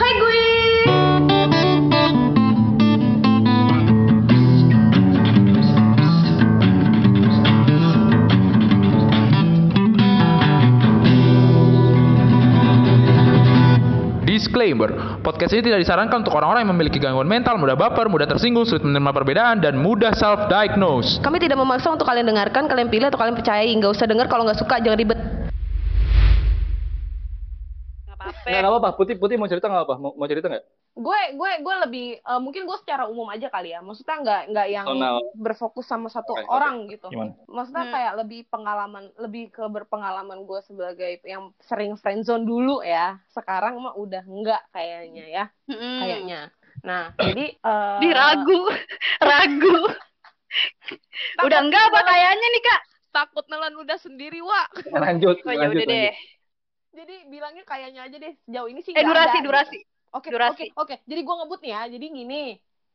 Hai gue. Disclaimer, podcast ini tidak disarankan untuk orang-orang yang memiliki gangguan mental, mudah baper, mudah tersinggung, sulit menerima perbedaan, dan mudah self-diagnose. Kami tidak memaksa untuk kalian dengarkan, kalian pilih atau kalian percayai. Nggak usah dengar kalau nggak suka, jangan ribet. Nggak apa-apa. Nggak nggak apa-apa. Putih Putih mau cerita nggak apa? Mau, mau cerita nggak? Gue gue gue lebih eh, mungkin gue secara umum aja kali ya. Maksudnya nggak nggak yang Personal. berfokus sama satu oke. orang gitu. Gimana? Maksudnya Hmm. kayak lebih pengalaman, lebih ke berpengalaman gue sebagai yang sering friendzone dulu ya. Sekarang mah udah enggak kayaknya ya, Mm-mm. kayaknya. Nah, jadi eh, Di ragu. Udah enggak apa kayaknya nih kak? takut nelan udah sendiri, Wak. Lanjut. Oh ya lanjut, udah deh. Jadi bilangnya kayaknya aja deh. Sejauh ini sih Eh nggak durasi, ada, durasi. gitu. Oke, durasi. oke, oke. Jadi gue ngebut nih ya. Jadi gini.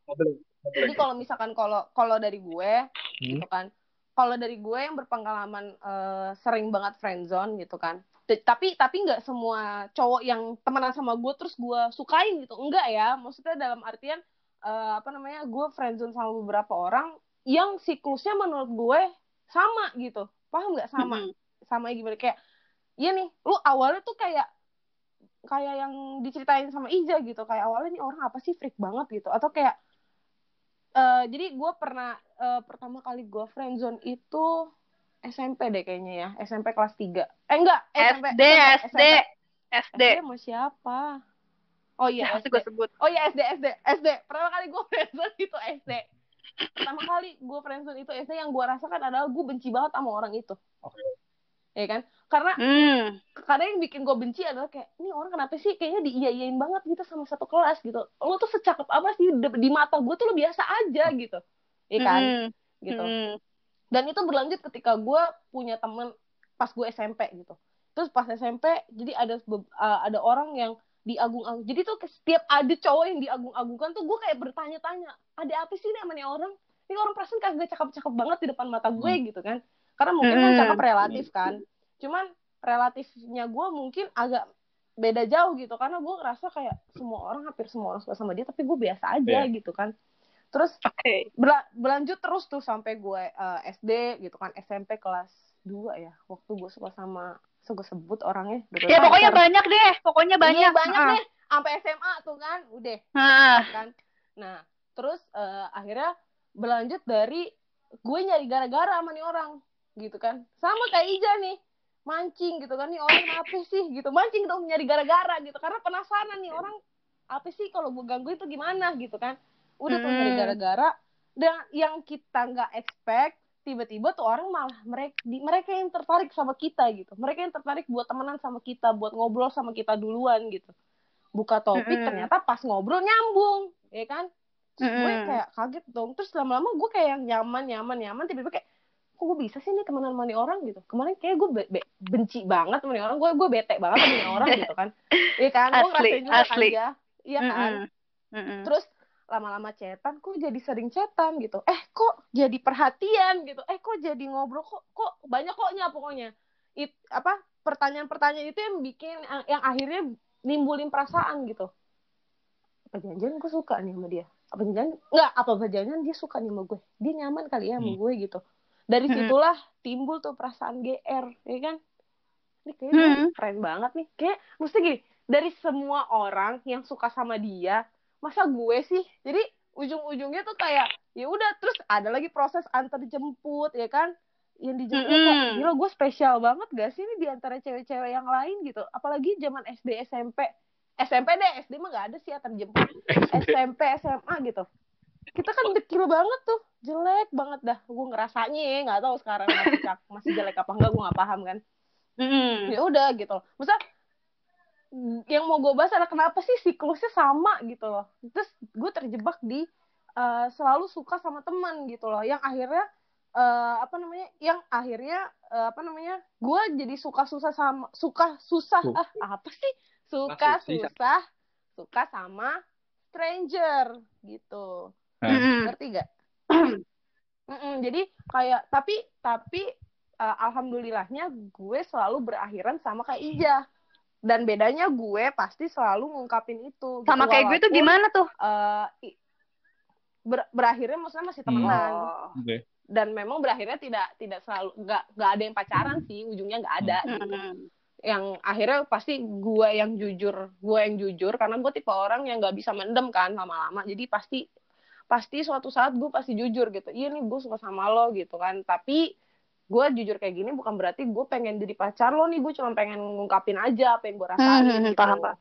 Boleh. Jadi kalau misalkan kalau kalau dari gue Hmm. gitu kan. Kalau dari gue yang berpengalaman eh, sering banget friendzone gitu kan. T- Tapi tapi nggak semua cowok yang temenan sama gue terus gue sukain gitu. Enggak ya. Maksudnya dalam artian eh, apa namanya? Gue friendzone sama beberapa orang yang siklusnya menurut gue sama gitu. Paham nggak sama? Mm-mm. Sama gimana kayak iya nih, lu awalnya tuh kayak kayak yang diceritain sama Ija gitu kayak awalnya nih orang apa sih freak banget gitu. Atau kayak eh jadi gue pernah eh, pertama kali gue friendzone itu SMP deh kayaknya ya SMP kelas 3 eh enggak SMP SD, SMP, SD, SD. SD sama siapa? Oh iya Ya, SD gue sebut. oh iya SD SD SD pertama kali gue friendzone itu SD pertama kali gue friendzone itu SD yang gue rasakan adalah gue benci banget sama orang itu. Oke. ya kan karena Hmm. karena yang bikin gue benci adalah kayak ini orang kenapa sih kayaknya diiyain banget gitu sama satu kelas gitu. Lo tuh secakep apa sih? Di, di mata gue tuh lo biasa aja gitu. Ya kan? Mm-mm. gitu. Mm-mm. dan itu berlanjut ketika gue punya temen pas gue SMP gitu. Terus pas SMP jadi ada uh, ada orang yang diagung-agung. Jadi tuh setiap ada cowok yang diagung-agungkan tuh gue kayak bertanya-tanya ada apa sih namanya orang? Ini orang perasaan kagak cakep-cakep banget di depan mata gue gitu kan. Karena mungkin kan Hmm. cakep relatif kan cuman relatifnya gue mungkin agak beda jauh gitu karena gue ngerasa kayak semua orang hampir semua orang suka sama dia tapi gue biasa aja Iya. gitu kan terus Oke. Berla- berlanjut terus tuh sampai gue eh, SD gitu kan SMP kelas 2 ya waktu gue suka sama gue sebut orangnya Ya pokoknya pacar. banyak deh. Pokoknya banyak. Iya, banyak Ah. deh sampai SMA tuh kan udah Ah. kan nah terus eh, akhirnya berlanjut dari gue nyari gara-gara sama nih orang gitu kan sama kayak Ija nih mancing gitu kan nih orang kenapa sih? gitu. Mancing dong nyari gara-gara gitu. Karena penasaran nih orang apa sih? Kalau gue ganggu itu gimana? Gitu kan. Udah tuh nyari Hmm. gara-gara dan yang kita nggak expect tiba-tiba tuh orang malah mereka di, mereka yang tertarik sama kita gitu. Mereka yang tertarik buat temenan sama kita buat ngobrol sama kita duluan gitu. Buka topik Mm-mm. ternyata pas ngobrol nyambung ya kan? Terus gue Mm-mm. kayak kaget dong. Terus lama-lama gue kayak yang nyaman nyaman nyaman tiba-tiba kayak kok gue bisa sih nih temenan sama nih orang gitu? Kemarin kayak gue be- be- benci banget sama nih orang. Gue gue bete banget sama nih orang gitu kan. Iya kan? Gue ngerasain juga asli. kan ya iya kan? Mm-mm. Mm-mm. terus lama-lama cetan kok jadi sering cetan gitu? Eh kok jadi perhatian gitu? Eh kok jadi ngobrol? Kok kok banyak koknya pokoknya. It, apa pertanyaan-pertanyaan itu yang bikin yang, yang akhirnya nimbulin perasaan gitu. Apa jangan gue suka nih sama dia? Apa jangan nggak apa jangan dia suka nih sama gue. Dia nyaman kali ya sama Hmm. gue gitu dari Hmm. situlah timbul tuh perasaan GR ya kan? Ini kayaknya Hmm. keren banget nih. Kayak mesti gini dari semua orang yang suka sama dia masa gue sih? Jadi ujung-ujungnya tuh kayak ya udah terus ada lagi proses antar jemput ya kan? Yang dijemput kayak Mm-mm. gila gue spesial banget gak sih ini di antara cewek-cewek yang lain? Gitu. Apalagi zaman SD SMP SMP deh SD mah gak ada sih antar jemput. SMP SMA gitu kita kan dekil banget tuh. Jelek banget dah. Gue ngerasanya ya nggak tahu sekarang masih masih jelek apa enggak gue nggak paham kan. Mm-mm. ya udah gitu loh. Maksudnya yang mau gue bahas adalah kenapa sih siklusnya sama gitu loh. Terus gue terjebak di eh, selalu suka sama teman gitu loh. Yang akhirnya eh, apa namanya yang akhirnya eh, apa namanya gue jadi suka susah sama suka susah Su- ah apa sih? Suka Susah. susah suka sama stranger gitu Ngerti gak? Mm-mm, jadi kayak tapi tapi eh, alhamdulillahnya gue selalu berakhiran sama kayak Ija dan bedanya gue pasti selalu ngungkapin itu gitu. Sama kayak gue tuh gimana tuh? eh, i- ber- berakhirnya maksudnya masih temenan Oh. Oke. dan memang berakhirnya tidak tidak selalu nggak nggak ada yang pacaran sih ujungnya nggak ada gitu yang akhirnya pasti gue yang jujur gue yang jujur karena gue tipe orang yang nggak bisa mendem kan lama-lama jadi pasti pasti suatu saat gue pasti jujur gitu iya nih gue suka sama lo gitu kan. Tapi gue jujur kayak gini bukan berarti gue pengen jadi pacar lo nih gue cuma pengen ngungkapin aja apa yang gue rasain Hmm, gitu. paham, paham.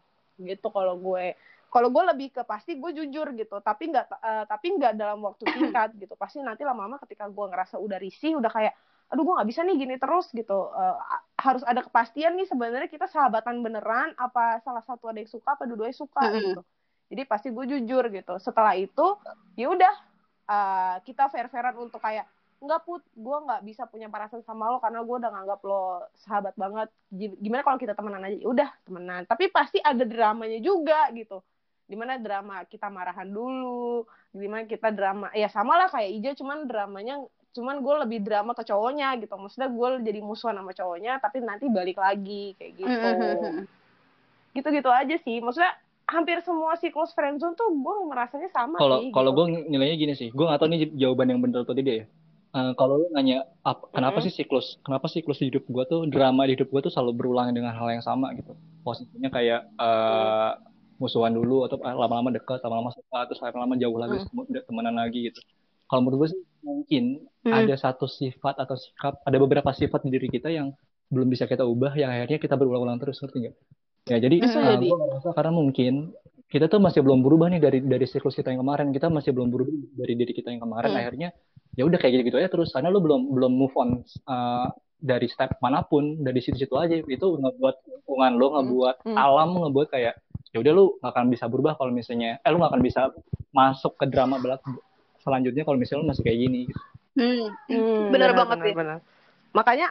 gitu kalau gue. Kalau gue lebih ke pasti gue jujur gitu tapi nggak eh, tapi nggak dalam waktu singkat gitu. Pasti nanti lama-lama ketika gue ngerasa udah risih udah kayak aduh gue nggak bisa nih gini terus gitu. Eh, harus ada kepastian nih sebenarnya kita sahabatan beneran apa salah satu ada yang suka apa dua-duanya suka Mm-mm. gitu jadi pasti gue jujur gitu. Setelah itu ya udah eh, kita fair-fairan untuk kayak nggak put gue nggak bisa punya perasaan sama lo karena gue udah nganggap lo sahabat banget. Gi- gimana kalau kita temenan aja? Ya udah temenan. Tapi pasti ada dramanya juga gitu. Di mana drama kita marahan dulu di mana kita drama ya sama lah kayak Ija cuman dramanya cuman gue lebih drama ke cowoknya gitu. Maksudnya gue jadi musuhan sama cowoknya tapi nanti balik lagi kayak gitu. Mm-mm. gitu-gitu aja sih. Maksudnya hampir semua siklus friendzone tuh gue merasanya sama Kalau sih kalau gitu. gue nilainya gini sih, gue nggak tahu nih jawaban yang bener atau tidak ya. Eh, kalau lu nanya ap- kenapa Mm-mm. sih siklus, kenapa siklus di hidup gue tuh drama di hidup gue tuh selalu berulang dengan hal yang sama gitu. Posisinya kayak eh, musuhan dulu atau lama-lama dekat, lama-lama suka, terus lama-lama jauh lagi, tem- temenan lagi gitu. Kalau menurut gue sih mungkin Hmm. ada satu sifat atau sikap, ada beberapa sifat di diri kita yang belum bisa kita ubah, yang akhirnya kita berulang-ulang terus, ngerti nggak? Ya jadi Bisa eh, jadi. gue ngerasa karena mungkin kita tuh masih belum berubah nih dari dari siklus kita yang kemarin kita masih belum berubah dari diri kita yang kemarin Hmm. akhirnya ya udah kayak gitu-gitu aja terus karena lu belum belum move on uh, dari step mana pun dari situ-situ aja itu ngebuat lingkungan lu ngebuat Hmm. alam ngebuat kayak ya udah lu gak akan bisa berubah kalau misalnya eh lu gak akan bisa masuk ke drama belak selanjutnya kalau misalnya lu masih kayak gini gitu. Hmm. Hmm, Bener banget bener, sih. bener. Makanya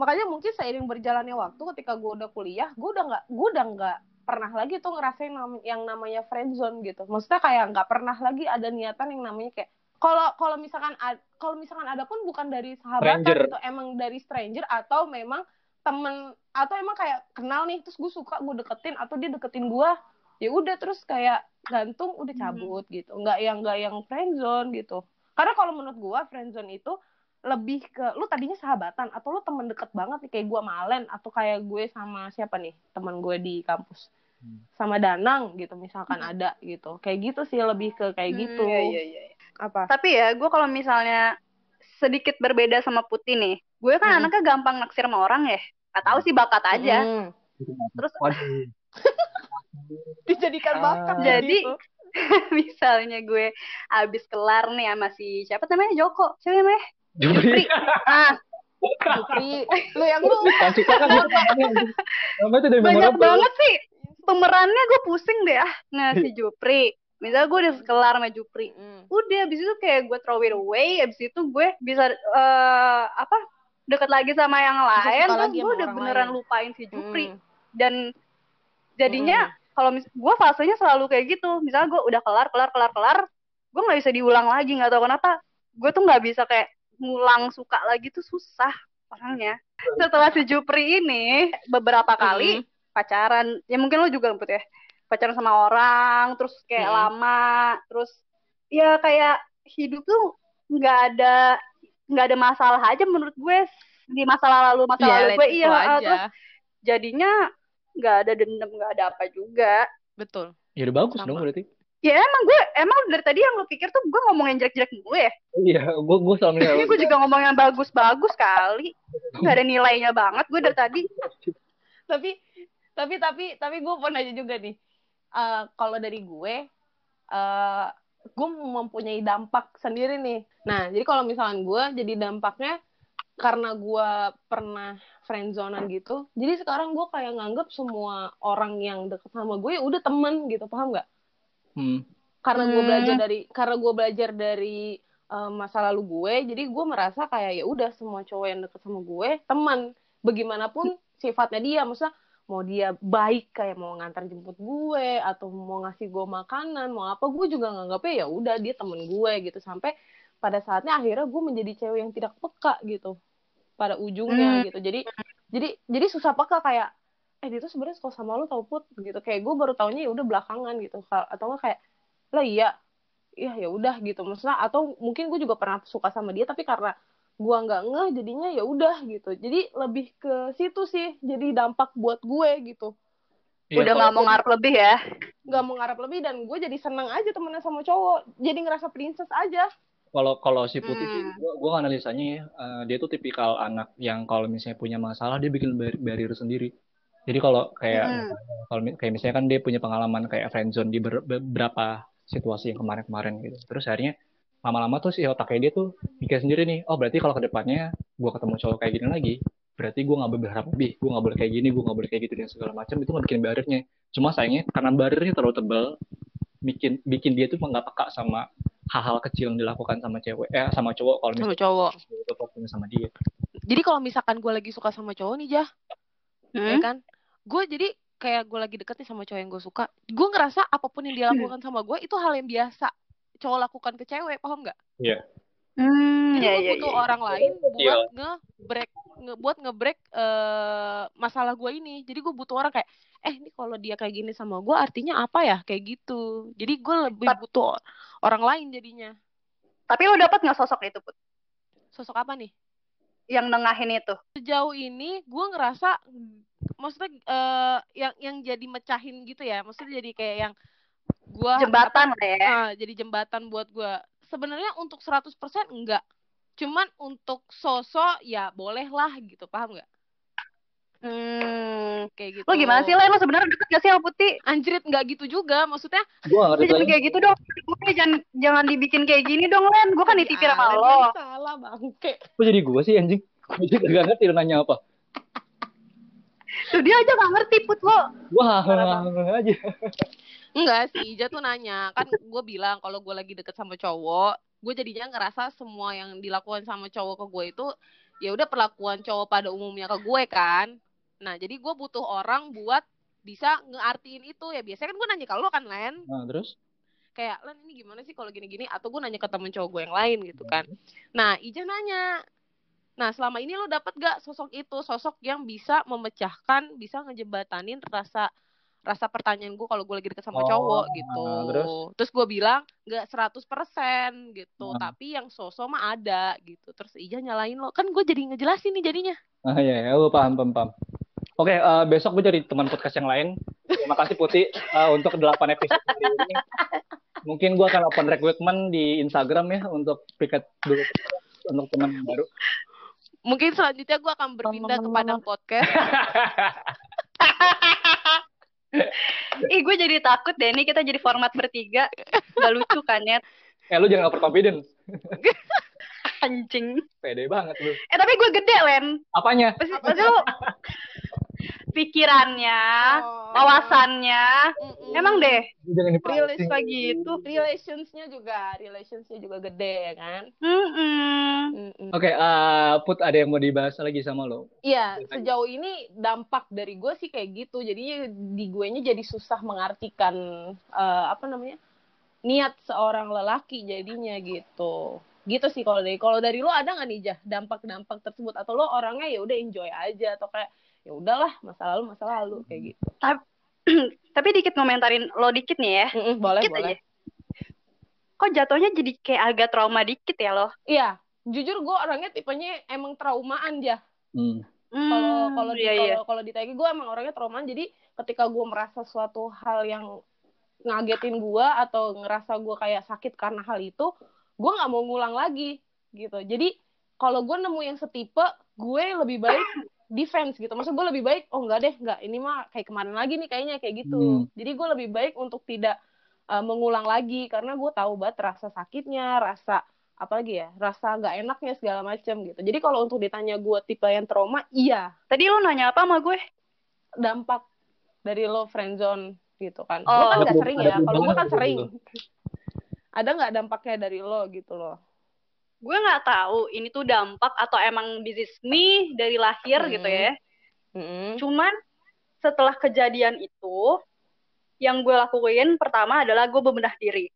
makanya mungkin seiring berjalannya waktu ketika gue udah kuliah, gue udah nggak gue udah nggak pernah lagi tuh ngerasain nam- yang namanya friendzone gitu. Maksudnya kayak nggak pernah lagi ada niatan yang namanya kayak kalau kalau misalkan kalau misalkan ada pun bukan dari sahabatan Stranger. gitu, emang dari stranger atau memang temen atau emang kayak kenal nih terus gue suka gue deketin atau dia deketin gue ya udah terus kayak gantung udah cabut gitu nggak yang nggak yang friendzone gitu karena kalau menurut gue friendzone itu lebih ke lu tadinya sahabatan atau lu temen deket banget nih kayak gue sama Alen atau kayak gue sama siapa nih teman gue di kampus Hmm. sama Danang gitu misalkan ada gitu kayak gitu sih lebih ke kayak Hmm, gitu iya, iya, iya. apa Tapi ya, gue kalau misalnya sedikit berbeda sama Putih nih, gue kan Hmm. anaknya gampang naksir sama orang ya. Gak tahu sih bakat aja. Mm. Terus dijadikan bakat Ah. Jadi- gitu. misalnya gue abis kelar nih sama si siapa namanya Joko, siapa namanya? Jupri. Ah, Jupri, lu yang lu Kan suka kan. Namanya tuh dari banyak banget sih pemerannya gue pusing deh ah. Nah si Jupri, misalnya gue udah kelar sama Jupri, Mm. udah abis itu kayak gue throw it away, abis itu gue bisa eh, apa deket lagi sama yang lain, terus gue udah beneran lain. lupain si Jupri. Mm. dan jadinya kalau mis gue fasenya selalu kayak gitu misalnya gue udah kelar kelar kelar kelar gue nggak bisa diulang lagi nggak tahu kenapa gue tuh nggak bisa kayak ngulang suka lagi tuh susah orangnya setelah si Jupri ini beberapa kali pacaran ya mungkin lo juga Put ya pacaran sama orang terus kayak Mm. lama terus ya kayak hidup tuh nggak ada nggak ada masalah aja menurut gue di masa lalu masa Iya, lalu gue iya aja. terus jadinya nggak ada dendam nggak ada apa juga betul Ya udah bagus Sama. dong berarti. Ya emang gue emang dari tadi yang lu pikir tuh gue ngomongin jelek-jelek mulu ya? Iya, gue gue selalu ini gue juga ngomong yang bagus-bagus kali. Nggak ada nilainya banget gue dari tadi. Tapi tapi tapi tapi gue mau nanya juga nih. Eh, kalau dari gue eh gue mempunyai dampak sendiri nih. Nah jadi kalau misalkan gue jadi dampaknya karena gue pernah friendzonan gitu jadi sekarang gue kayak nganggep semua orang yang deket sama gue ya udah temen gitu paham nggak Hmm. karena gue Hmm. belajar dari karena gue belajar dari eh, masa lalu gue jadi gue merasa kayak ya udah semua cowok yang deket sama gue teman bagaimanapun sifatnya dia maksudnya mau dia baik kayak mau ngantar jemput gue atau mau ngasih gue makanan mau apa gue juga nganggapnya ya udah dia temen gue gitu sampai pada saatnya akhirnya gue menjadi cewek yang tidak peka gitu pada ujungnya Hmm. gitu jadi jadi jadi susah peka kayak eh dia tuh sebenarnya suka sama lu tau put gitu. Kayak gue baru taunya ya udah belakangan gitu. Atau nggak kayak lah iya iya ya udah gitu. Maksudnya atau mungkin gue juga pernah suka sama dia tapi karena gue nggak ngeh jadinya ya udah gitu. Jadi lebih ke situ sih jadi dampak buat gue gitu. Iya, Udah nggak mau ngarep lebih ya. nggak mau ngarep lebih dan gue jadi seneng aja temenan sama cowok. Jadi ngerasa princess aja. Kalau kalau si putih Hmm. gua, gua analisanya ya eh, dia tuh tipikal anak yang kalau misalnya punya masalah dia bikin bar- barrier sendiri jadi kalau kayak Hmm. kalau kayak misalnya kan dia punya pengalaman kayak friendzone di ber- beberapa situasi yang kemarin-kemarin gitu. Terus akhirnya lama-lama tuh si otaknya dia tuh mikir sendiri nih oh berarti kalau ke depannya gua ketemu cowok kayak gini lagi berarti gua nggak boleh berharap lebih. Gua nggak boleh kayak gini gua nggak boleh kayak gitu dan segala macam. Itu nggak bikin barriernya cuma sayangnya karena barriernya terlalu tebal bikin bikin dia tuh nggak peka sama hal-hal kecil yang dilakukan sama cewek eh sama cowok kalau sama misalnya cowok. sama dia. Jadi kalau misalkan gue lagi suka sama cowok nih jah ya Hmm? kan? Gue jadi kayak gue lagi deket nih sama cowok yang gue suka gue ngerasa apa pun yang dia lakukan sama gue itu hal yang biasa cowok lakukan ke cewek paham nggak? Hmm, jadi ya, gue ya, butuh ya. orang lain Iya. buat nge-break nge buat nge-break eh, masalah gue ini. Jadi gue butuh orang kayak eh ini kalau dia kayak gini sama gue artinya apa ya? Kayak gitu. Jadi gue lebih Tap- butuh orang lain jadinya. Tapi lo dapet nggak sosok itu, Put? sosok apa nih Yang nengahin itu. sejauh ini gue ngerasa maksudnya eh, yang yang jadi mecahin gitu ya maksudnya jadi kayak yang gue Jembatan lah ya. Ah, jadi jembatan buat gue. Sebenarnya untuk 100% enggak. Cuman untuk sosok ya boleh lah gitu, paham nggak? Hmm. Kayak gitu. Lo gimana sih, Len? Lo sebenarnya deket gak sih sama Putih? Anjrit nggak gitu juga, maksudnya gua nggak Lo ngerti jangan kayak gitu dong. Gue jangan jangan dibikin kayak gini dong, Len. Gue kan ditipir sama Ada lo. Salah bangke. kok jadi gua sih anjing gua juga gak ngerti lu nanya apa Tuh dia aja gak ngerti, Put, lo. wah aja Enggak sih, Ija tuh nanya. Kan gue bilang kalau gue lagi deket sama cowok, gue jadinya ngerasa semua yang dilakukan sama cowok ke gue itu ya udah perlakuan cowok pada umumnya ke gue kan. Nah, jadi gue butuh orang buat bisa ngeartiin itu. Ya biasanya kan gue nanya kalau kan Len. Nah terus? Kayak Len ini gimana sih kalau gini-gini? Atau gue nanya ke temen cowok gue yang lain gitu kan. Nah Ija nanya nah selama ini lo dapet gak sosok itu? Sosok yang bisa memecahkan bisa ngejembatanin rasa rasa pertanyaan gue kalau gue lagi deket sama Oh, cowok gitu. nah, terus? terus gue bilang nggak 100% gitu. Nah. tapi yang sosok mah ada gitu. Terus Ija nyalain lo. Kan gue jadi ngejelasin nih jadinya. Ah ya ya gua paham paham paham oke eh, besok gue cari teman podcast yang lain terima kasih Putih eh, untuk 8 episode kali ini mungkin gua akan open recruitment di Instagram ya untuk piket dulu untuk teman baru mungkin selanjutnya gue akan berpindah ke Padang Podcast Ih, gue jadi takut deh. Ini kita jadi format bertiga. Gak lucu kan, ya? eh lu jangan over confident Anjing. pede banget lu Eh, tapi gue gede, Len. apanya Pasti, pasti lo pikirannya, Oh. wawasannya. Mm-mm. Emang deh, jangan Relation dipancing. kayak gitu. relationsnya juga relationsnya juga gede ya kan Mm-mm. Mm-mm. Oke, eh, Put ada yang mau dibahas lagi sama lo? Iya sejauh ini dampak dari gue sih kayak gitu jadinya di gue nya jadi susah mengartikan eh, apa namanya niat seorang lelaki jadinya gitu gitu sih kalau dari kalau dari lo ada nggak nih jah dampak-dampak tersebut atau lo orangnya ya udah enjoy aja atau kayak ya udahlah masa lalu masa lalu kayak gitu Tapi dikit ngomentarin lo dikit nih ya. Mm-mm, boleh Dikit boleh aja. Kok jatuhnya jadi kayak agak trauma dikit ya lo? iya jujur gue orangnya tipenya emang traumaan jah Hmm. kalau kalau di iya, iya. kalau kalau gue emang orangnya traumaan jadi ketika gue merasa suatu hal yang ngagetin gue atau ngerasa gue kayak sakit karena hal itu gue nggak mau ngulang lagi gitu jadi kalau gue nemu yang setipe gue lebih baik defense gitu. Maksud gue lebih baik oh enggak deh enggak. Ini mah kayak kemarin lagi nih kayaknya kayak gitu. Hmm. jadi gue lebih baik untuk tidak uh, mengulang lagi. Karena gue tahu banget rasa sakitnya rasa apa lagi ya rasa nggak enaknya segala macam gitu. Jadi kalau untuk ditanya gue tipe yang trauma iya. Tadi lo nanya apa sama gue? dampak dari lo friendzone gitu kan. Oh. lo kan nggak Ada sering ya kalau gue kan gitu. sering. ada nggak dampaknya dari lo gitu loh Gue nggak tahu ini tuh dampak atau emang this is me dari lahir Hmm. gitu ya. Mm-mm. Cuman setelah kejadian itu, yang gue lakuin pertama adalah gue bebenah diri.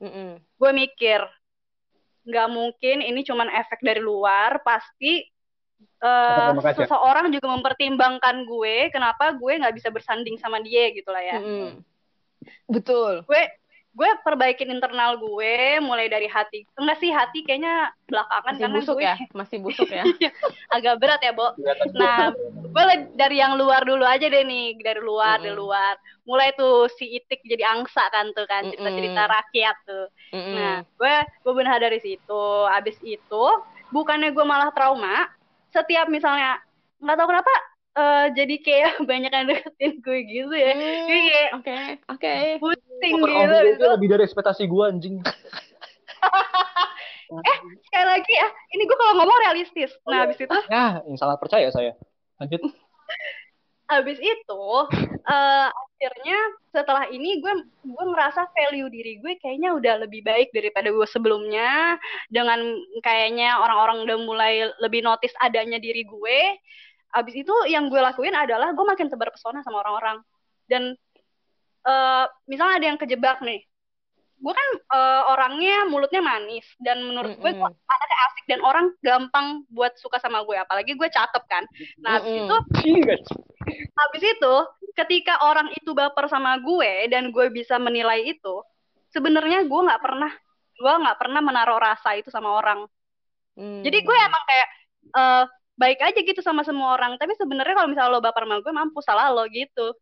Mm-mm. Gue mikir, nggak mungkin ini cuman efek dari luar, pasti kaca. seseorang juga mempertimbangkan gue kenapa gue nggak bisa bersanding sama dia gitu lah ya Mm-mm. Betul. gue gue perbaikin internal gue mulai dari hati enggak sih hati kayaknya belakangan Masih karena busuk gue ya, masih busuk ya. agak berat ya Bo nah gue dari yang luar dulu aja deh nih dari luar dari Mm-mm. luar mulai tuh si itik jadi angsa kan tuh kan cerita cerita rakyat tuh Mm-mm. Nah, gue gue benar dari situ. Abis itu, bukannya gue malah trauma, setiap misalnya nggak tahu kenapa eh, jadi kayak banyak yang deketin gue gitu ya. Hmm, Jadi kayak Oke, oke. pusing gitu. Overconfidence lebih dari ekspektasi gue anjing. Sekali lagi ya, ini gue kalau ngomong realistis. Nah, abis itu, Ya, yang sangat percaya saya. Lanjut. abis itu, eh, akhirnya setelah ini gue gue ngerasa value diri gue kayaknya udah lebih baik daripada gue sebelumnya. Dengan kayaknya orang-orang udah mulai lebih notice adanya diri gue. Abis itu yang gue lakuin adalah gue makin tebar pesona sama orang-orang. Dan eh, misalnya ada yang kejebak nih. Gue kan eh, orangnya mulutnya manis dan menurut gue gue Mm-mm. anaknya asik dan orang gampang buat suka sama gue apalagi gue cakep kan. Nah, abis Mm-mm. itu Iya. Habis itu, ketika orang itu baper sama gue dan gue bisa menilai itu, sebenarnya gue nggak pernah, gue nggak pernah menaruh rasa itu sama orang. Hmm. Jadi gue emang kayak eh, baik aja gitu sama semua orang. Tapi sebenarnya kalau misalnya lo baper sama gue, mampu salah lo gitu.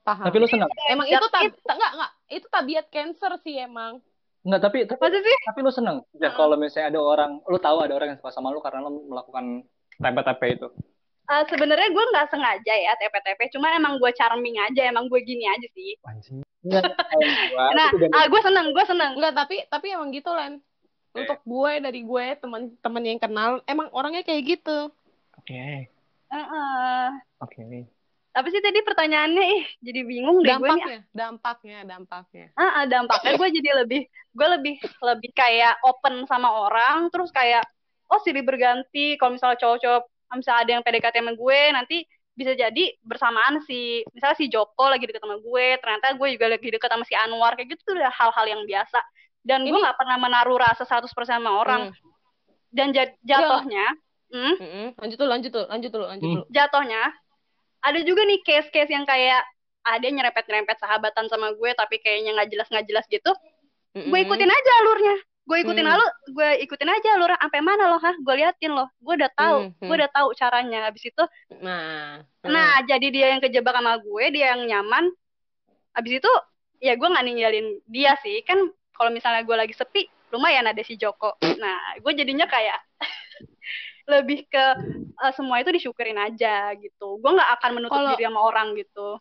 paham. Tapi lu senang. emang Ya, itu tab itu. ta- enggak enggak itu tabiat cancer sih emang. Enggak, tapi tapi, sih? tapi lu senang. Ya kalau misalnya ada orang, lu tahu ada orang yang suka sama lu karena lu melakukan tempe-tempe itu. Eh, sebenarnya gue nggak sengaja ya TP-TP, cuma emang gue charming aja, emang gue gini aja sih. Anjing. Nah, ah, gue seneng, gue seneng. Enggak, tapi tapi emang gitu, Len. Untuk gue dari gue teman-teman yang kenal emang orangnya kayak gitu. Oke. Heeh. Oke. Apa sih tadi pertanyaannya? Ih, jadi bingung deh gue nih. Dampaknya, dampaknya, dampaknya. Ah, ah, dampaknya gue jadi lebih gue lebih lebih kayak open sama orang terus kayak oh silih berganti kalau misalnya cowok-cowok misalnya ada yang PDKT sama gue nanti bisa jadi bersamaan si misalnya si Joko lagi deket sama gue ternyata gue juga lagi deket sama si Anwar kayak gitu tuh udah hal-hal yang biasa dan gue Ini- nggak pernah menaruh rasa 100% sama orang Hmm. dan jat- jatuhnya hmm, Mm-mm. Lanjut dulu, lanjut dulu, lanjut dulu, lanjut Hmm. dulu. jatuhnya ada juga nih case-case yang kayak ada yang nyerempet-nyerempet sahabatan sama gue tapi kayaknya nggak jelas nggak jelas gitu gue Mm-mm. ikutin aja alurnya gue ikutin Hmm. alur gue ikutin aja alur sampai mana loh hah gue liatin loh gue udah tahu Hmm, hmm. gue udah tahu caranya habis itu Nah, nah jadi dia yang kejebak sama gue dia yang nyaman habis itu ya gue nggak ninggalin dia sih kan kalau misalnya gue lagi sepi lumayan ada si Joko nah gue jadinya kayak lebih ke eh, semua itu disyukurin aja gitu. Gue nggak akan menutup Kalau- diri sama orang gitu.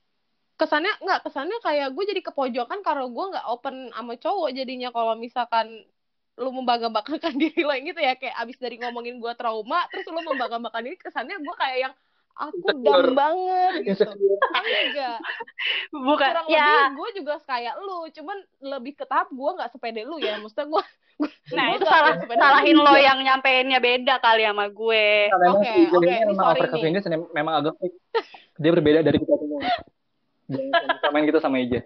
kesannya nggak kesannya kayak gue jadi kepojokan karena gue nggak open sama cowok jadinya. Kalau misalkan lu membangga-banggakan diri lo yang gitu ya kayak abis dari ngomongin gue trauma terus lu membangga-banggakan diri kesannya gue kayak yang aku dam banget gitu enggak bukan kurang ya lebih gue juga kayak lu cuman lebih ke tahap gue nggak sepede lu ya maksudnya gue nah itu salah salahin lo yang nyampeinnya beda kali sama gue Oke, oke, ini ini memang sorry memang agak. Dia berbeda dari kita semua. Jangan samain kita sama Ija.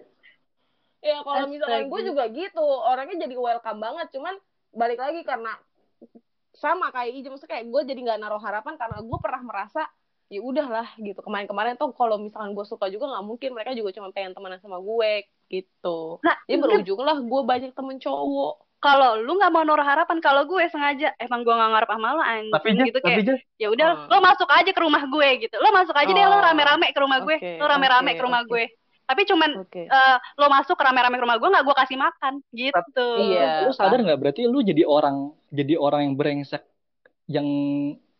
Ya kalau misalkan Astaga. gue juga gitu, orangnya jadi welcome banget. Cuman balik lagi karena sama kayak Ija, maksudnya kayak gue jadi nggak naruh harapan karena gue pernah merasa ya udahlah gitu. Kemarin-kemarin tuh kalau misalkan gue suka juga nggak mungkin mereka juga cuma pengen temenan sama gue gitu. nah Jadi berujung lah gue banyak temen cowok. kalau lu nggak mau naruh harapan kalau gue sengaja emang gue nggak ngarep sama lo anjing Tapi gitu tapi kayak ya udah Hmm. lo masuk aja ke rumah gue gitu lo masuk aja deh lo Oh. rame-rame ke rumah gue Oke, lo rame-rame oke, ke rumah oke. gue tapi cuman Oke. eh, lo masuk rame-rame ke rumah gue nggak gue kasih makan gitu Iya. lu sadar nggak berarti lu jadi orang jadi orang yang brengsek yang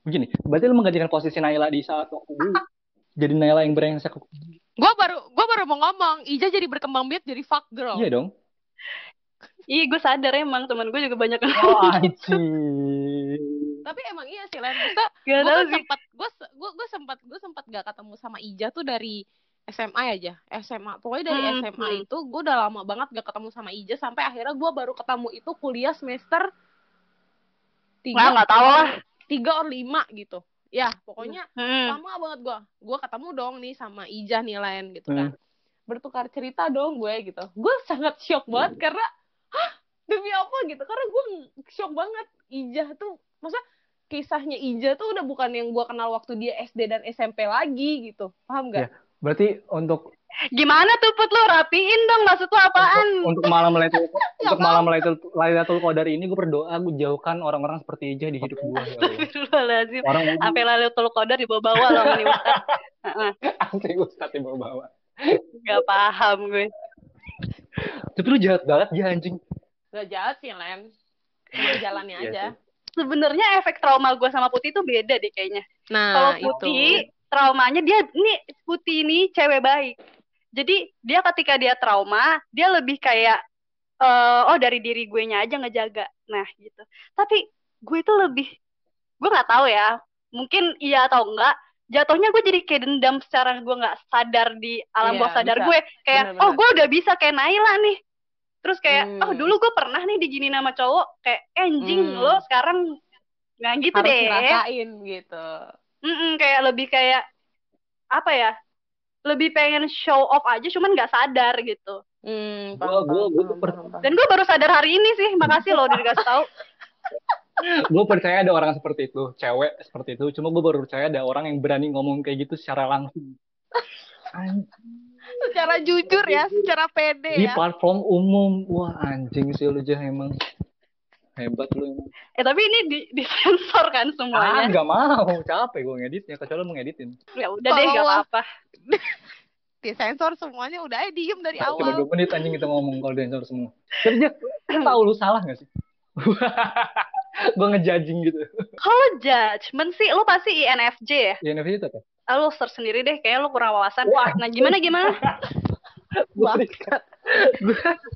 begini. Berarti lu menggantikan posisi Naila di saat waktu dulu. Jadi Naila yang brengsek. Gue baru gue baru mau ngomong, Ija jadi berkembang biak jadi fuck girl. Iya dong. iya gue sadar emang temen gue juga banyak yang Oh, anjing. Tapi emang iya sih, Len. Gak gue kan sih sempat gue gue gue sempat gue sempat gak ketemu sama Ija tuh dari SMA aja SMA pokoknya dari Hmm, SMA hmm. itu gue udah lama banget gak ketemu sama Ija sampai akhirnya gue baru ketemu itu kuliah semester tiga nggak tahu lah tiga or lima gitu. Ya pokoknya hmm. lama banget gue gue ketemu dong nih sama Ija nih Len gitu Hmm. kan. Bertukar cerita dong gue gitu. Gue sangat shock banget karena hah demi apa? gitu. Karena gue shock banget. Ija tuh masa kisahnya Ija tuh udah bukan yang gue kenal waktu dia SD dan SMP lagi gitu. Paham gak? Berarti untuk Gimana tuh Put lu rapiin dong maksud lu apaan? untuk malam Lailatul untuk malam Lailatul Lailatul Qadar ini gue berdoa gue jauhkan orang-orang seperti Ija di hidup gue ya Allah. Astagfirullahaladzim. Orang Sampai lalu tul kodar dibawa-bawa loh nih Ustaz. Heeh, Ustaz yang bawa-bawa. Gak paham gue. Tapi lu jahat banget ya anjing. Gak jahat sih Len Udah jalannya Iya aja. Sebenarnya efek trauma gue sama Putih itu beda deh kayaknya. Nah Kalau itu Putih, traumanya dia ini Putih ini cewek baik. Jadi dia ketika dia trauma, dia lebih kayak eh, oh dari diri gue nya aja ngejaga. Nah, gitu. Tapi gue itu lebih gue nggak tahu ya. Mungkin iya atau enggak. Jatuhnya gue jadi kayak dendam secara gue nggak sadar di alam Iya, bawah sadar bisa. gue. Kayak Benar-benar. oh gue udah bisa kayak Naila nih. Terus kayak Hmm. oh dulu gue pernah nih digini nama cowok kayak "Eh, anjing Hmm. lo sekarang nggak gitu harus deh. ngerasain gitu Mm-mm, kayak lebih kayak apa ya? Lebih pengen show off aja, cuman nggak sadar gitu. hmm, Gua- gua- paham. Dan gue baru sadar hari ini sih, makasih loh udah dikasih tahu. gue percaya ada orang seperti itu, cewek seperti itu. Cuma gue baru percaya ada orang yang berani ngomong kayak gitu secara langsung. Anjing, secara jujur ya secara pede di ya platform umum, wah anjing sih lu jah emang hebat lu. emang. Eh tapi ini di disensor kan Ah, semuanya. nggak mau, capek gue ngeditnya. Kecuali lu mau ngeditin. Ya udah deh, Kalau gak lo- apa-apa. disensor semuanya udah eh diem dari Cuma awal dua menit anjing kita ngomong kalau dancer semua. Tapi dia lu tahu lu salah gak sih? gue ngejudging gitu. Kalau judgement sih, lo pasti INFJ ya? NFT itu apa? Ah, lo search sendiri deh, kayak lo kurang wawasan. Wah. Nah gimana gimana? Bangsat.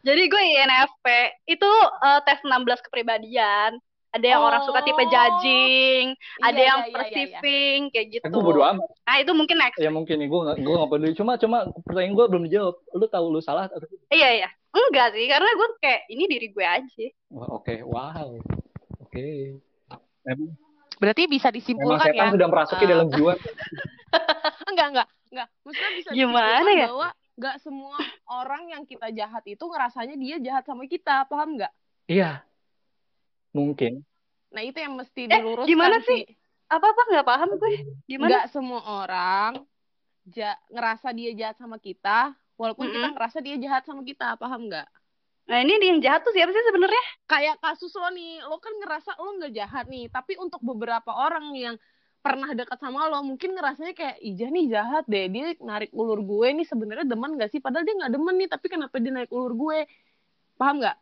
Jadi gue INFP itu eh, tes 16 kepribadian. Ada yang orang suka tipe Oh. judging, ada Iya, yang iya, iya, iya. perceiving, kayak gitu. Gue bodo amat. Nah itu mungkin next. Ya mungkin nih gue gak, gue gak peduli. Cuma cuma pertanyaan gue belum dijawab. Lu tahu lu salah atau Iya iya. Enggak sih, karena gue kayak ini diri gue aja. Wah, oke, wow. Oke. Memang, berarti bisa memang disimpulkan setan ya sudah merasuki Ah. dalam jiwa. enggak enggak enggak maksudnya bisa Gimana disimpulkan ya? bahwa enggak semua orang yang kita jahat itu ngerasanya dia jahat sama kita paham nggak Iya. Mungkin. nah itu yang mesti Eh, diluruskan gimana sih Apa-apa nggak paham gue. Gimana? nggak semua orang ja- ngerasa dia jahat sama kita walaupun kita Mm-mm. ngerasa dia jahat sama kita paham nggak Nah ini yang jahat tuh siapa sih sebenarnya? kayak kasus lo nih lo kan ngerasa lo nggak jahat nih tapi untuk beberapa orang yang pernah dekat sama lo mungkin ngerasanya kayak Ija nih jahat deh dia narik ulur gue nih sebenarnya demen gak sih padahal dia nggak demen nih tapi kenapa dia narik ulur gue paham nggak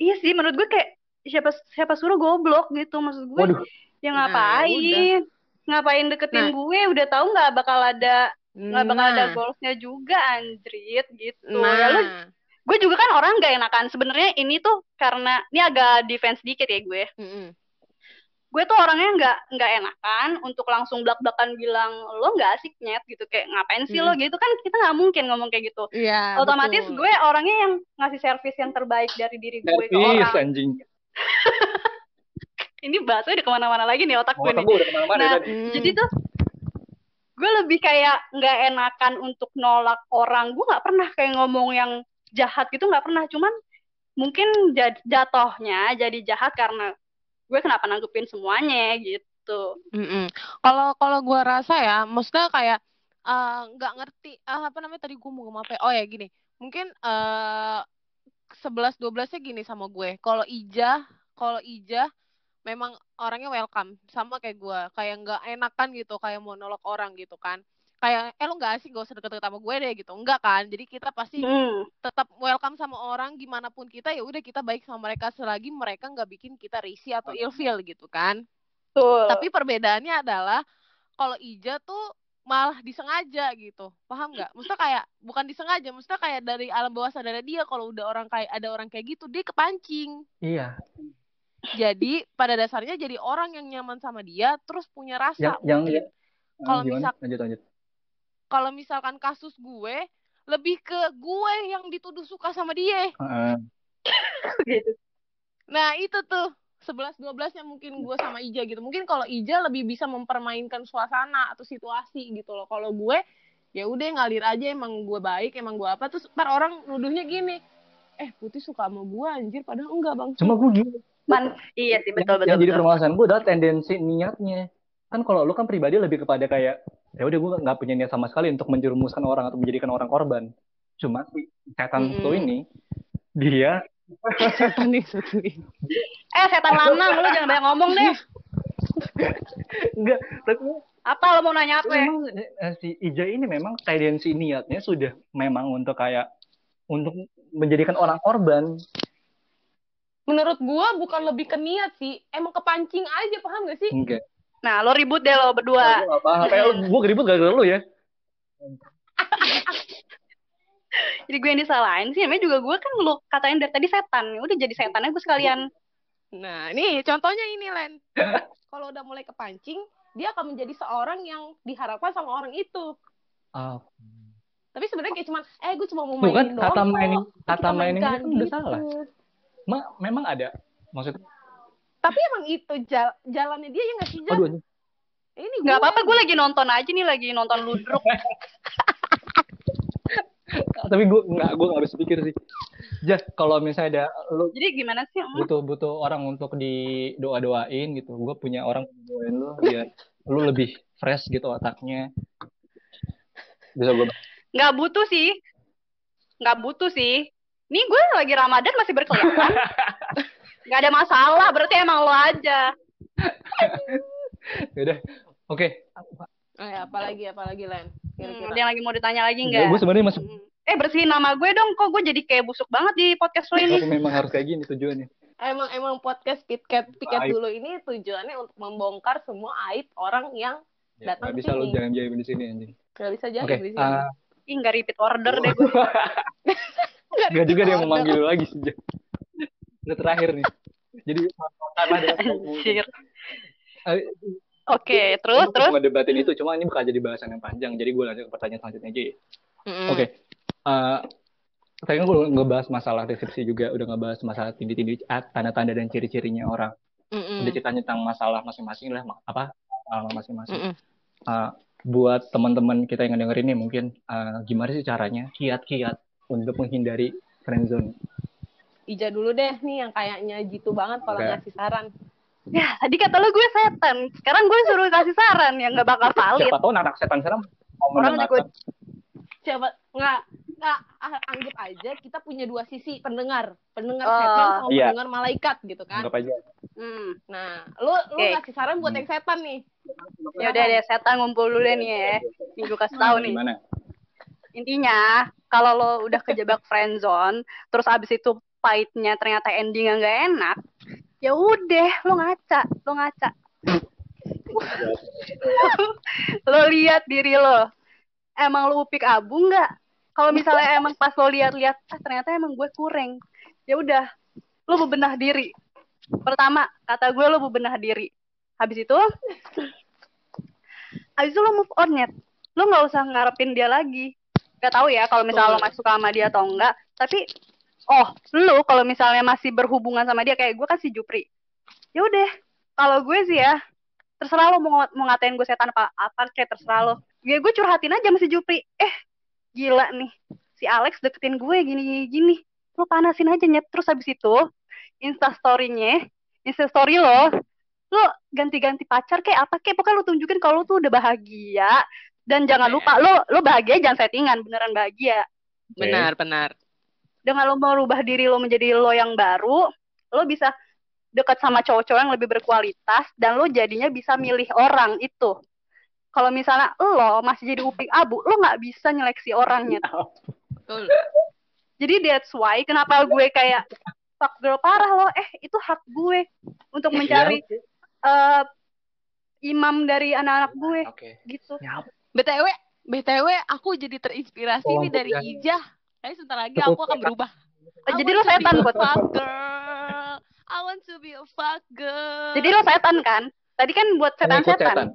Iya sih, menurut gue kayak siapa siapa suruh goblok gitu maksud gue. Waduh. Ya Nah, ngapain? ngapain deketin Nah. gue? Udah tahu nggak bakal ada nggak bakal ada Nah. goalsnya juga anjrit gitu. nah Ya lu gue juga kan orang nggak enakan sebenarnya ini tuh karena ini agak defense dikit ya gue Mm-mm. Gue tuh orangnya nggak nggak enakan untuk langsung belak belakan bilang lo nggak asik nyet gitu kayak ngapain sih lo Hmm. gitu kan kita nggak mungkin ngomong kayak gitu Iya, otomatis betul. gue orangnya yang ngasih servis yang terbaik dari diri gue ke Servis orang anjing. ini bahasanya udah ke mana-mana lagi nih otak gue nih udah ke mana-mana Nah, tadi. Hmm. jadi tuh gue lebih kayak nggak enakan untuk nolak orang gue nggak pernah kayak ngomong yang jahat gitu nggak pernah cuman mungkin jad- jatohnya jadi jahat karena gue kenapa nanggepin semuanya gitu. Kalau kalau gue rasa ya, maksudnya kayak eh, nggak ngerti ah, apa namanya tadi gue mau ngomong apa? ya? Oh ya gini, mungkin eh sebelas dua belasnya gini sama gue. Kalau Ija, kalau Ija memang orangnya welcome, sama kayak gue, kayak nggak enakan gitu, kayak mau nolak orang gitu kan. Kayak eh lo nggak asik gak usah deket-deket sama gue deh gitu. Enggak kan? Jadi kita pasti hmm. tetap welcome sama orang gimana pun kita ya udah kita baik sama mereka selagi mereka nggak bikin kita risih atau ilfeel gitu kan. Betul. Tapi perbedaannya adalah kalau Ija tuh malah disengaja gitu. Paham nggak? Maksudnya kayak bukan disengaja, maksudnya kayak dari alam bawah sadar dia kalau udah orang kayak ada orang kayak gitu dia kepancing. Iya. Jadi pada dasarnya jadi orang yang nyaman sama dia terus punya rasa Yang yang mungkin. Kalau misal lanjut lanjut. Kalau misalkan kasus gue lebih ke gue yang dituduh suka sama dia. Heeh. gitu. Nah, itu tuh 11 12 nya mungkin gue sama Ija gitu. Mungkin kalau Ija lebih bisa mempermainkan suasana atau situasi gitu loh. Kalau gue ya udah ngalir aja emang gue baik, emang gue apa terus ntar orang nuduhnya gini. Eh, Putih suka sama gue anjir padahal enggak, Bang. Cuma gue gini. Man, iya sih betul yang, betul. yang jadi betul. permasalahan gue adalah tendensi niatnya kan kalau lu kan pribadi lebih kepada kayak ya udah gue nggak punya niat sama sekali untuk menjerumuskan orang atau menjadikan orang korban cuma si setan Mm-mm. satu ini dia setan nih ini. Eh setan lanang, lu jangan banyak ngomong deh. enggak tapi Apa lo mau nanya apa ya? memang eh, si Ija ini memang tendensi niatnya sudah memang untuk kayak untuk menjadikan orang korban Menurut gua bukan lebih ke niat sih, emang kepancing aja paham gak sih? enggak Nah, lo ribut deh lo berdua. gue gak paham kayak gue ribut gara-gara lu ya Jadi gue yang disalahin sih, namanya juga gue kan lo katain dari tadi setan. Ya Udah jadi setannya gue sekalian. Nah, nih contohnya ini Len. Kalau udah mulai kepancing, dia akan menjadi seorang yang diharapkan sama orang itu. ah Tapi sebenarnya kayak cuman, eh gue cuma mau kan, mainin doang kata mainin- kata mainin itu udah gitu. salah. Ma, memang ada maksud Tapi emang itu jal- jalannya dia ya nggak sih, aduh. Ini Gak gue. apa-apa, gue lagi nonton aja nih, lagi nonton ludruk. tapi gue nggak gue nggak bisa pikir sih Jas kalau misalnya ada lu Jadi gimana sih? Butuh butuh orang untuk di doa doain gitu gue punya orang doain lu biar lu lebih fresh gitu otaknya bisa gue Gak butuh sih. Gak butuh sih. Nih gue lagi Ramadan masih berkelihatan. Gak ada masalah, berarti emang lo aja. udah oke Eh, apalagi, apalagi Len? Hmm, Kira-kira. ada yang lagi mau ditanya lagi nggak? gue sebenarnya masuk Hmm. Eh bersihin nama gue dong, kok gue jadi kayak busuk banget di podcast lo ini. tapi memang harus kayak gini tujuannya Emang emang podcast Pitcat Piket Aib. dulu ini tujuannya untuk membongkar semua aib orang yang ya, Datang nggak ke bisa lu sini. jangan jaim di sini anjing gak bisa jadi oke di sini. ah, Ih nggak repeat order deh gue. nggak juga dia mau manggil lagi sih Jas. Udah terakhir nih jadi Anjir. Oke, terus Gue terus. mau ngedebatin itu, cuma ini bakal jadi bahasan yang panjang. Jadi gue lanjut ke pertanyaan selanjutnya aja ya. Mm-mm. Oke. Eh, tadi kan gue ngebahas masalah deskripsi juga, udah ngebahas masalah tindi-tindi, ah, tanda-tanda dan ciri-cirinya orang. Mm-mm. Udah cerita tentang masalah masing-masing lah, apa pengalaman masing-masing. Eh, buat teman-teman kita yang dengerin ini mungkin eh, gimana sih caranya kiat-kiat untuk menghindari friendzone? Ija dulu deh nih yang kayaknya jitu banget kalau Oke. ngasih saran. Ya, tadi kata lo gue setan. Sekarang gue suruh kasih saran yang nggak bakal valid. Siapa tahu anak setan serem mau Orang mendengarkan. Coba nggak nggak ah, anggap aja kita punya dua sisi pendengar, pendengar Oh, setan sama iya. pendengar malaikat gitu kan. Anggap aja. Hmm. Nah, lu lu Oke. ngasih saran buat yang setan nih. Ya udah deh, setan ngumpul dulu deh nih ya. Nih gue kasih tahu nih. Gimana? Intinya, kalau lo udah kejebak friendzone, terus abis itu pahitnya ternyata endingnya nggak enak, ya udah lo ngaca, lo ngaca. lo lihat diri lo, emang lo upik abu nggak? Kalau misalnya emang pas lo lihat-lihat, ah ternyata emang gue kurang, ya udah, lo bebenah diri. Pertama, kata gue lo bebenah diri. Habis itu, habis itu lo move on net. Lo nggak usah ngarepin dia lagi. Gak tahu ya kalau misalnya lo suka sama dia atau enggak. Tapi, oh, lo kalau misalnya masih berhubungan sama dia kayak gue kan si Jupri. Ya udah, kalau gue sih ya, terserah lo mau, mau ngatain gue setan apa apa kayak terserah lo. Ya gue curhatin aja sama si Jupri. Eh, gila nih. Si Alex deketin gue gini gini gini. Lo panasin aja nyet terus habis itu Insta story-nya, Insta story lo, lo ganti-ganti pacar kayak apa kayak pokoknya lo tunjukin kalau lo tuh udah bahagia dan jangan lupa lo lo bahagia jangan settingan beneran bahagia Benar, benar. Dengan lo merubah diri lo menjadi lo yang baru lo bisa dekat sama cowok-cowok yang lebih berkualitas dan lo jadinya bisa milih orang itu kalau misalnya lo masih jadi upik abu lo nggak bisa nyeleksi orangnya Betul. jadi that's why kenapa gue kayak fuck girl parah lo eh itu hak gue untuk mencari eh, imam dari anak-anak gue Oke. gitu Ya, BTW, BTW aku jadi terinspirasi Oh, nih dari ya. Ijah. Kayaknya sebentar lagi aku akan berubah. I jadi lo setan, Put. fuck girl. I want to be a fuck girl. jadi lo setan kan tadi kan buat setan-setan setan.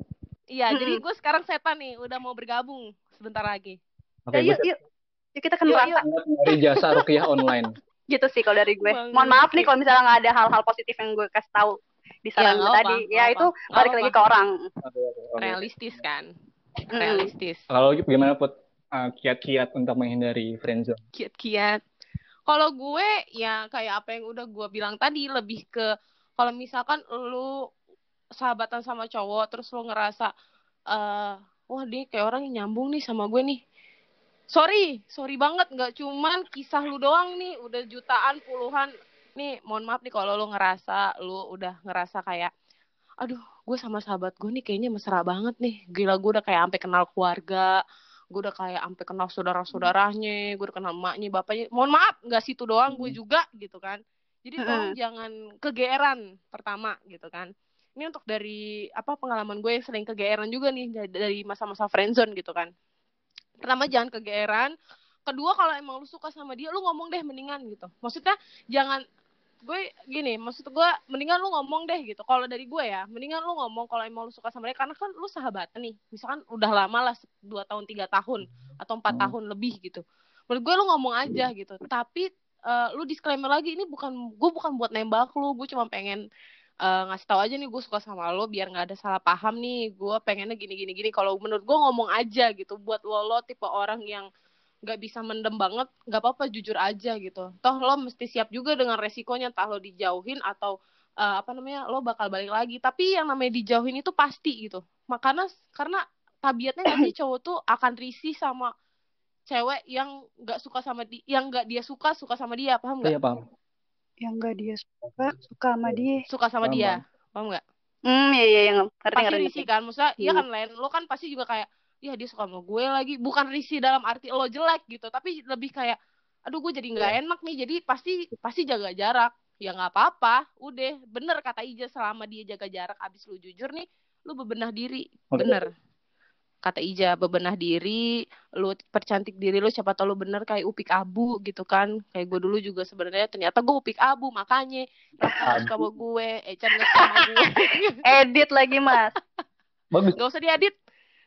Iya, Mm-mm. jadi gue sekarang setan nih, udah mau bergabung sebentar lagi. Oke, ya, yuk, yuk yuk kita kan rasa dari jasa rukiah online. gitu sih kalau dari gue Bang, mohon maaf nih oke. kalau misalnya nggak ada hal-hal positif yang gue kasih tahu di Ya, saran nggak gue apa-apa, tadi nggak ya apa-apa. itu balik lagi ke orang. Realistis kan? Realistis. Kalau gimana put uh, kiat-kiat untuk menghindari friendzone? Kiat-kiat. Kalau gue ya kayak apa yang udah gue bilang tadi lebih ke kalau misalkan lu sahabatan sama cowok terus lu ngerasa eh wah dia kayak orang yang nyambung nih sama gue nih sorry sorry banget nggak cuman kisah lu doang nih udah jutaan puluhan nih mohon maaf nih kalau lu ngerasa lu udah ngerasa kayak aduh gue sama sahabat gue nih kayaknya mesra banget nih gila gue udah kayak sampai kenal keluarga gue udah kayak sampai kenal saudara-saudaranya gue udah kenal emaknya bapaknya. Mohon maaf nggak situ doang gue juga gitu kan. Jadi tolong jangan kegeeran pertama gitu kan. Ini untuk dari apa pengalaman gue yang sering kegeeran juga nih dari, dari masa-masa friendzone gitu kan. Pertama jangan kegeeran. Kedua kalau emang lu suka sama dia lu ngomong deh mendingan gitu. Maksudnya jangan gue gini maksud gue mendingan lu ngomong deh gitu. Kalau dari gue ya mendingan lu ngomong kalau emang lu suka sama dia. Karena kan lu sahabat nih. Misalkan udah lama lah dua tahun tiga tahun atau empat tahun lebih gitu. Menurut gue lu ngomong aja gitu. Tapi uh, lu disclaimer lagi ini bukan gue bukan buat nembak lu. Gue cuma pengen uh, ngasih tahu aja nih gue suka sama lo biar nggak ada salah paham nih. Gue pengennya gini gini gini. Kalau menurut gue ngomong aja gitu. Buat lo lo tipe orang yang nggak bisa mendem banget nggak apa-apa jujur aja gitu. Toh lo mesti siap juga dengan resikonya entah lo dijauhin atau uh, apa namanya lo bakal balik lagi. Tapi yang namanya dijauhin itu pasti gitu. Makanya karena tabiatnya nanti cowok tuh akan risih sama cewek yang nggak suka sama dia yang nggak dia suka suka sama dia. Paham nggak? Iya paham. Yang nggak dia suka, suka sama dia. suka sama Paham, dia. paham. Nggak? Hmm, iya iya yang ngerti pasti ngerti. risih kan? Maksudnya iya Hmm. kan lain lo kan pasti juga kayak ya dia suka sama gue lagi. Bukan risih dalam arti lo jelek gitu tapi lebih kayak aduh gue jadi nggak enak nih jadi pasti pasti jaga jarak. Ya nggak apa-apa udah. Bener kata Ija selama dia jaga jarak abis lu jujur nih lu bebenah diri. Bener. Kata Ija bebenah diri lu percantik diri lu siapa tahu lu bener kayak upik abu gitu kan. Kayak gue dulu juga sebenarnya ternyata gue upik abu makanya. Raka suka sama gue Ecan suka sama gue. Edit lagi mas. Bagus. nggak usah diedit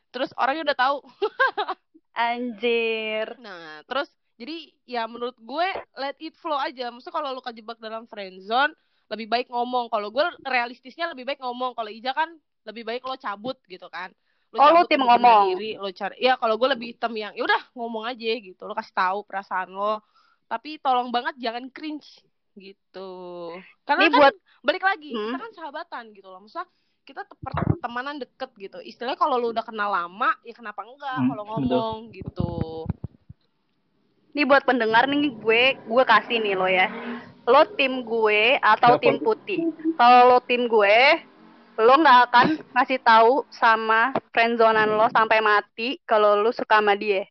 terus orangnya udah tahu Anjir. Nah, terus jadi ya menurut gue let it flow aja. Maksudnya kalau lu kejebak dalam friend zone, lebih baik ngomong. Kalau gue realistisnya lebih baik ngomong. Kalau Ija kan lebih baik lo cabut gitu kan. Oh, lu cabut, tim ngomong. Diri, lo cari. Ya kalau gue lebih hitam yang ya udah ngomong aja gitu. Lo kasih tahu perasaan lo. Tapi tolong banget jangan cringe gitu. Karena Ini kan buat- balik lagi, Hmm. kita kan sahabatan gitu loh. Maksudnya kita te- pertemanan deket gitu. Istilahnya kalau lu udah kenal lama, ya kenapa enggak Hmm, kalau betul. ngomong gitu. Ini buat pendengar nih gue gue kasih nih lo ya. Lo tim gue atau tim putih. Kalau lo tim gue, lo nggak akan ngasih tahu sama friendzonan lo sampai mati kalau lo suka sama dia.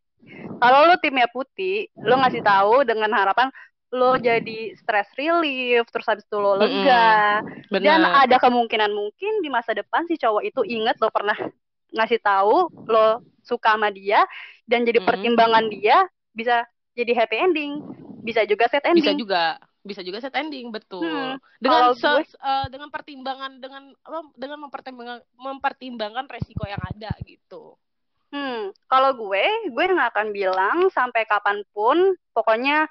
Kalau lo timnya putih, lo ngasih tahu dengan harapan lo jadi stress relief, terus habis itu lo lega. Dan Benar. ada kemungkinan mungkin di masa depan si cowok itu inget lo pernah ngasih tahu lo suka sama dia dan jadi Mm-mm. pertimbangan dia bisa jadi happy ending, bisa juga set ending. bisa juga bisa juga set ending betul Hmm, dengan se- gue- eh, dengan pertimbangan dengan dengan mempertimbangkan mempertimbangkan resiko yang ada gitu Hmm, kalau gue, gue nggak akan bilang sampai kapan pun, pokoknya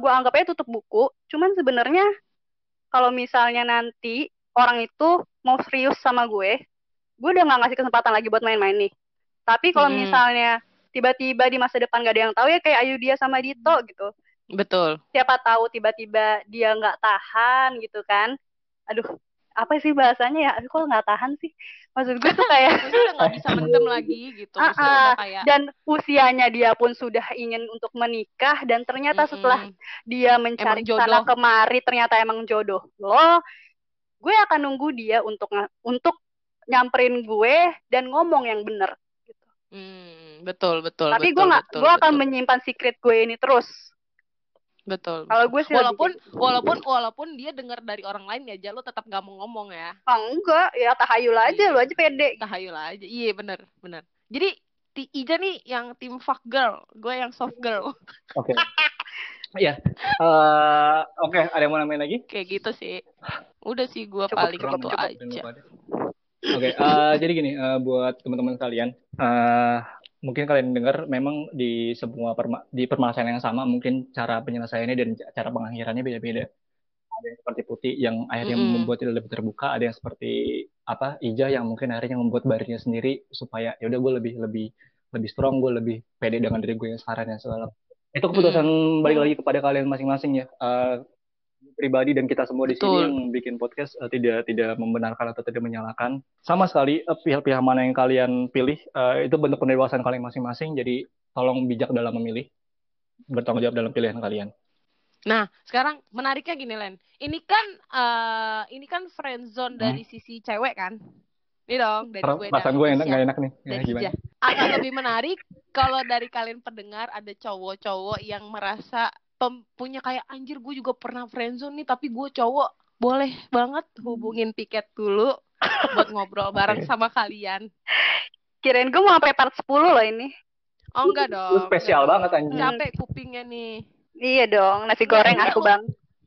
gue anggapnya tutup buku. Cuman sebenarnya kalau misalnya nanti orang itu mau serius sama gue, gue udah nggak ngasih kesempatan lagi buat main-main nih. Tapi kalau Mm-mm. misalnya tiba-tiba di masa depan gak ada yang tahu ya kayak Ayu dia sama Dito gitu. betul Siapa tahu tiba-tiba dia nggak tahan gitu kan. Aduh, apa sih bahasanya ya? Kok nggak tahan sih? Maksud gue tuh kayak udah nggak bisa mendem lagi gitu udah ah. kayak dan usianya dia pun sudah ingin untuk menikah dan ternyata mm-mm. setelah dia mencari sana kemari ternyata emang jodoh lo gue akan nunggu dia untuk untuk nyamperin gue dan ngomong yang bener gitu. Hmm, betul betul tapi betul, gue nggak gue akan betul, menyimpan secret gue ini terus betul kalau gue sih lebih walaupun kayak gitu. walaupun walaupun dia dengar dari orang lain ya aja lo tetap gak mau ngomong ya Ah, enggak ya tahayul aja Iya. lu aja pede tahayul aja iya bener bener jadi Ti- Ija nih yang tim fuck girl gue yang soft girl Oke. Iya. Eh, Oke, ada yang mau nambahin lagi? kayak gitu sih udah sih gue paling cukup, cukup. aja Oke, eh, jadi gini eh, buat teman-teman kalian, eh, mungkin kalian dengar memang di semua perma- di permasalahan yang sama, mungkin cara penyelesaiannya dan cara pengakhirannya beda-beda. Ada yang seperti Putih yang akhirnya Mm-mm. membuat dia lebih terbuka, ada yang seperti apa Ija yang mungkin akhirnya membuat bariernya sendiri supaya ya udah gue lebih lebih lebih strong, gue lebih pede dengan diri gue yang sekarang dan segala. Itu keputusan balik lagi kepada kalian masing-masing ya. Eh, pribadi dan kita semua di sini yang bikin podcast eh, tidak tidak membenarkan atau tidak menyalahkan. Sama sekali eh, pihak-pihak mana yang kalian pilih eh, itu bentuk pendewasaan kalian masing-masing. Jadi tolong bijak dalam memilih bertanggung jawab dalam pilihan kalian. Nah, sekarang menariknya gini, Len. Ini kan eh ini kan friend zone dari sisi cewek kan? Ini dong, dari gue perasaan gue enak nggak enak nih. Ya, gimana. Agak lebih menarik kalau dari kalian pendengar ada cowok-cowok yang merasa pem- punya kayak anjir gue juga pernah friendzone nih tapi gue cowok boleh banget hubungin piket dulu buat ngobrol bareng Oke. sama kalian. Kirain gue mau sampai part 10 loh ini. Oh enggak Lu dong. spesial enggak banget, anjing. Capek kupingnya nih. Iya dong, nasi goreng aku bang.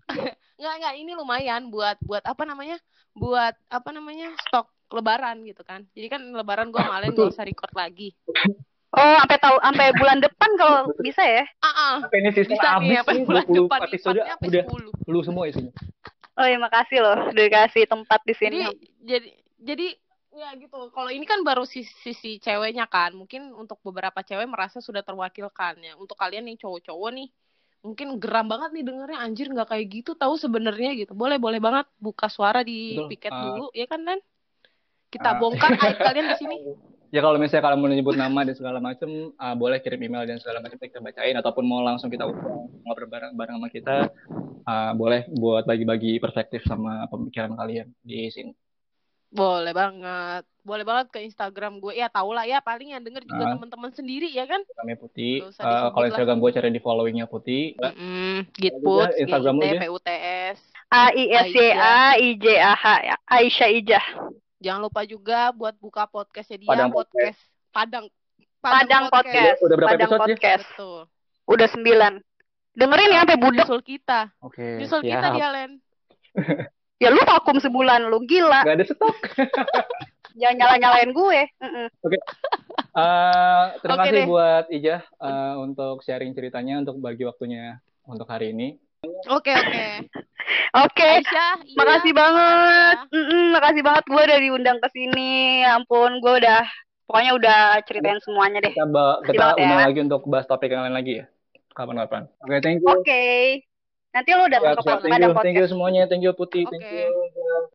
Enggak enggak ini lumayan buat buat apa namanya? Buat apa namanya? stok lebaran gitu kan. Jadi kan lebaran gue malen gak usah record lagi. Oh, sampai tahu sampai bulan depan kalau bisa ya. Ah, ah. Sampai ini season bisa nih habis sampai nih, bulan 20 depan episode udah 10. lu semua isinya Oh iya makasih loh udah kasih tempat di jadi sini. jadi jadi ya gitu kalau ini kan baru sisi, sisi ceweknya kan mungkin untuk beberapa cewek merasa sudah terwakilkan ya untuk kalian yang cowok-cowok nih mungkin geram banget nih dengernya anjir nggak kayak gitu tahu sebenarnya gitu boleh boleh banget buka suara di Betul. piket Ah. dulu ya kan Len kita Ah. bongkar aib kalian di sini ya kalau misalnya kalian mau menyebut nama dan segala macam ah, boleh kirim email dan segala macam kita bacain ataupun mau langsung kita ngobrol bareng bareng sama kita ah, boleh buat bagi-bagi perspektif sama pemikiran kalian di sini boleh banget boleh banget ke Instagram gue ya tau lah ya paling yang denger juga Ah. teman-teman sendiri ya kan kami putih disebut kalau. Instagram gue cari di followingnya putih Mm-mm, Gitput, Instagram lu aja. G-I-T-P-U-T-S A I S Y A I J A H ya. Aisyah Ijah. Jangan lupa juga buat buka podcastnya dia Padang podcast Padang Padang Podcast. Udah berapa Padang episode ya? Podcast. Betul. Udah sembilan. Dengerin ya sampai budek. Nyusul kita. oke Nyusul kita siap. dia Len. Ya lu vakum sebulan lu gila. Gak ada stok Jangan nyala-nyalain gue. Mm-mm. Eh, terima Oke kasih deh. buat Ija eh, untuk sharing ceritanya untuk bagi waktunya untuk hari ini Oke oke. Oke. Aisyah, iya. Makasih banget. Mm-mm, makasih banget gue udah diundang ke sini. Ya Ampun, gue udah pokoknya udah ceritain semuanya deh. kita Makasih kita banget ya. undang lagi untuk bahas topik yang lain lagi ya kapan-kapan oke thank you Oke. Nanti lu udah Siap, ke siap. thank you thank you Podcast. semuanya thank you Putih thank Oke. you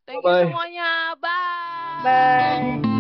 Thank you Bye. semuanya. Bye. Bye.